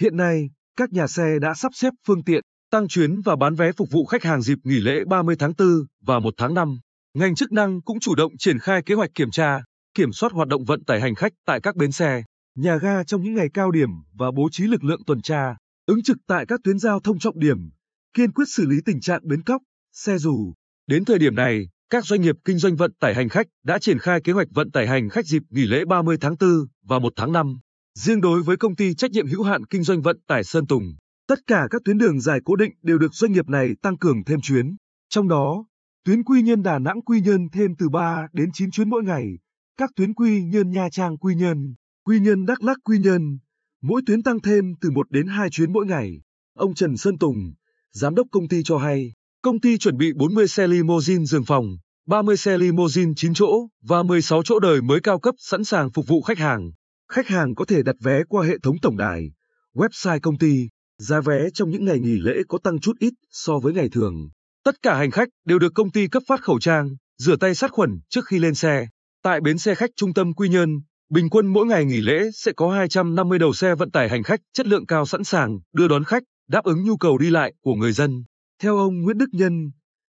Hiện nay, các nhà xe đã sắp xếp phương tiện, tăng chuyến và bán vé phục vụ khách hàng dịp nghỉ lễ 30 tháng 4 và 1 tháng 5. Ngành chức năng cũng chủ động triển khai kế hoạch kiểm tra, kiểm soát hoạt động vận tải hành khách tại các bến xe, nhà ga trong những ngày cao điểm và bố trí lực lượng tuần tra, ứng trực tại các tuyến giao thông trọng điểm, kiên quyết xử lý tình trạng bến cóc, xe dù. Đến thời điểm này, các doanh nghiệp kinh doanh vận tải hành khách đã triển khai kế hoạch vận tải hành khách dịp nghỉ lễ 30 tháng 4 và 1 tháng 5. Riêng đối với công ty trách nhiệm hữu hạn kinh doanh vận tải Sơn Tùng, tất cả các tuyến đường dài cố định đều được doanh nghiệp này tăng cường thêm chuyến. Trong đó, tuyến Quy Nhơn Đà Nẵng Quy Nhơn thêm từ 3 đến 9 chuyến mỗi ngày, các tuyến Quy Nhơn Nha Trang Quy Nhơn, Quy Nhơn Đắk Lắk Quy Nhơn, mỗi tuyến tăng thêm từ 1 đến 2 chuyến mỗi ngày. Ông Trần Sơn Tùng, giám đốc công ty cho hay, công ty chuẩn bị 40 xe limousine giường phòng, 30 xe limousine 9 chỗ và 16 chỗ đời mới cao cấp sẵn sàng phục vụ khách hàng. Khách hàng có thể đặt vé qua hệ thống tổng đài, website công ty. Giá vé trong những ngày nghỉ lễ có tăng chút ít so với ngày thường. Tất cả hành khách đều được công ty cấp phát khẩu trang, rửa tay sát khuẩn trước khi lên xe. Tại bến xe khách trung tâm Quy Nhơn, bình quân mỗi ngày nghỉ lễ sẽ có 250 đầu xe vận tải hành khách chất lượng cao sẵn sàng đưa đón khách, đáp ứng nhu cầu đi lại của người dân. Theo ông Nguyễn Đức Nhân,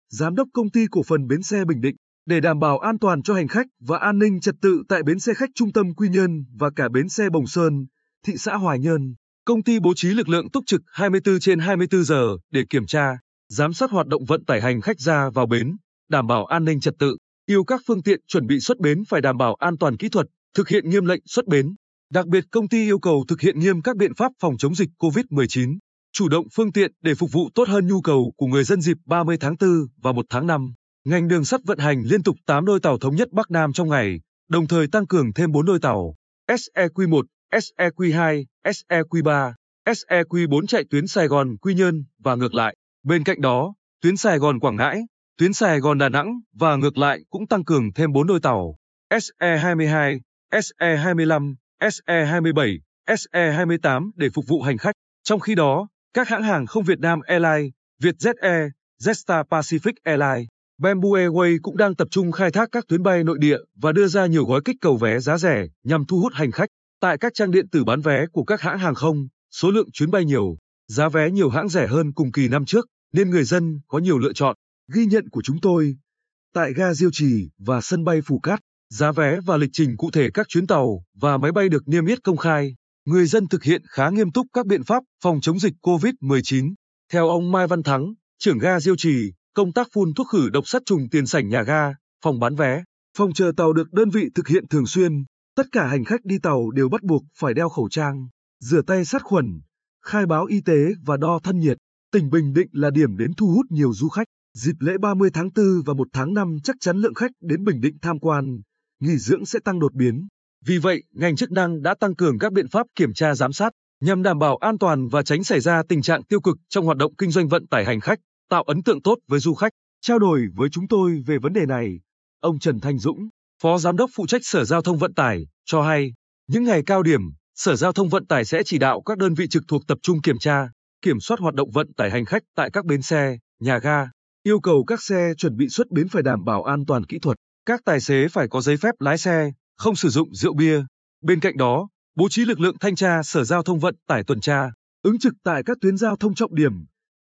giám đốc công ty cổ phần bến xe Bình Định, để đảm bảo an toàn cho hành khách và an ninh trật tự tại bến xe khách trung tâm Quy Nhơn và cả bến xe Bồng Sơn, thị xã Hoài Nhơn, công ty bố trí lực lượng túc trực 24 trên 24 giờ để kiểm tra, giám sát hoạt động vận tải hành khách ra vào bến, đảm bảo an ninh trật tự, yêu các phương tiện chuẩn bị xuất bến phải đảm bảo an toàn kỹ thuật, thực hiện nghiêm lệnh xuất bến. Đặc biệt công ty yêu cầu thực hiện nghiêm các biện pháp phòng chống dịch COVID-19, chủ động phương tiện để phục vụ tốt hơn nhu cầu của người dân dịp 30 tháng 4 và 1 tháng 5. Ngành đường sắt vận hành liên tục 8 đôi tàu thống nhất Bắc Nam trong ngày, đồng thời tăng cường thêm 4 đôi tàu SEQ1, SEQ2, SEQ3, SEQ4 chạy tuyến Sài Gòn Quy Nhơn và ngược lại. Bên cạnh đó, tuyến Sài Gòn Quảng Ngãi, tuyến Sài Gòn Đà Nẵng và ngược lại cũng tăng cường thêm 4 đôi tàu SE22, SE25, SE27, SE28 để phục vụ hành khách. Trong khi đó, các hãng hàng không Việt Nam Airlines, Vietjet Air, Jetstar Pacific Airlines, Bamboo Airways cũng đang tập trung khai thác các tuyến bay nội địa và đưa ra nhiều gói kích cầu vé giá rẻ nhằm thu hút hành khách. Tại các trang điện tử bán vé của các hãng hàng không, số lượng chuyến bay nhiều, giá vé nhiều hãng rẻ hơn cùng kỳ năm trước, nên người dân có nhiều lựa chọn. Ghi nhận của chúng tôi, tại ga Diêu Trì và sân bay Phù Cát, giá vé và lịch trình cụ thể các chuyến tàu và máy bay được niêm yết công khai. Người dân thực hiện khá nghiêm túc các biện pháp phòng chống dịch COVID-19. Theo ông Mai Văn Thắng, trưởng ga Diêu Trì, công tác phun thuốc khử độc sát trùng tiền sảnh nhà ga, phòng bán vé, phòng chờ tàu được đơn vị thực hiện thường xuyên. Tất cả hành khách đi tàu đều bắt buộc phải đeo khẩu trang, rửa tay sát khuẩn, khai báo y tế và đo thân nhiệt. Tỉnh Bình Định là điểm đến thu hút nhiều du khách. Dịp lễ 30 tháng 4 và 1 tháng 5 chắc chắn lượng khách đến Bình Định tham quan, nghỉ dưỡng sẽ tăng đột biến. Vì vậy, ngành chức năng đã tăng cường các biện pháp kiểm tra giám sát nhằm đảm bảo an toàn và tránh xảy ra tình trạng tiêu cực trong hoạt động kinh doanh vận tải hành khách, tạo ấn tượng tốt với du khách. Trao đổi với chúng tôi về vấn đề này, ông Trần Thanh Dũng, Phó Giám đốc phụ trách Sở Giao thông Vận tải, cho hay, những ngày cao điểm, Sở Giao thông Vận tải sẽ chỉ đạo các đơn vị trực thuộc tập trung kiểm tra, kiểm soát hoạt động vận tải hành khách tại các bến xe, nhà ga, yêu cầu các xe chuẩn bị xuất bến phải đảm bảo an toàn kỹ thuật, các tài xế phải có giấy phép lái xe, không sử dụng rượu bia. Bên cạnh đó, bố trí lực lượng thanh tra Sở Giao thông Vận tải tuần tra, ứng trực tại các tuyến giao thông trọng điểm,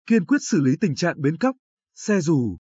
kiên quyết xử lý tình trạng bến cóc, xe dù,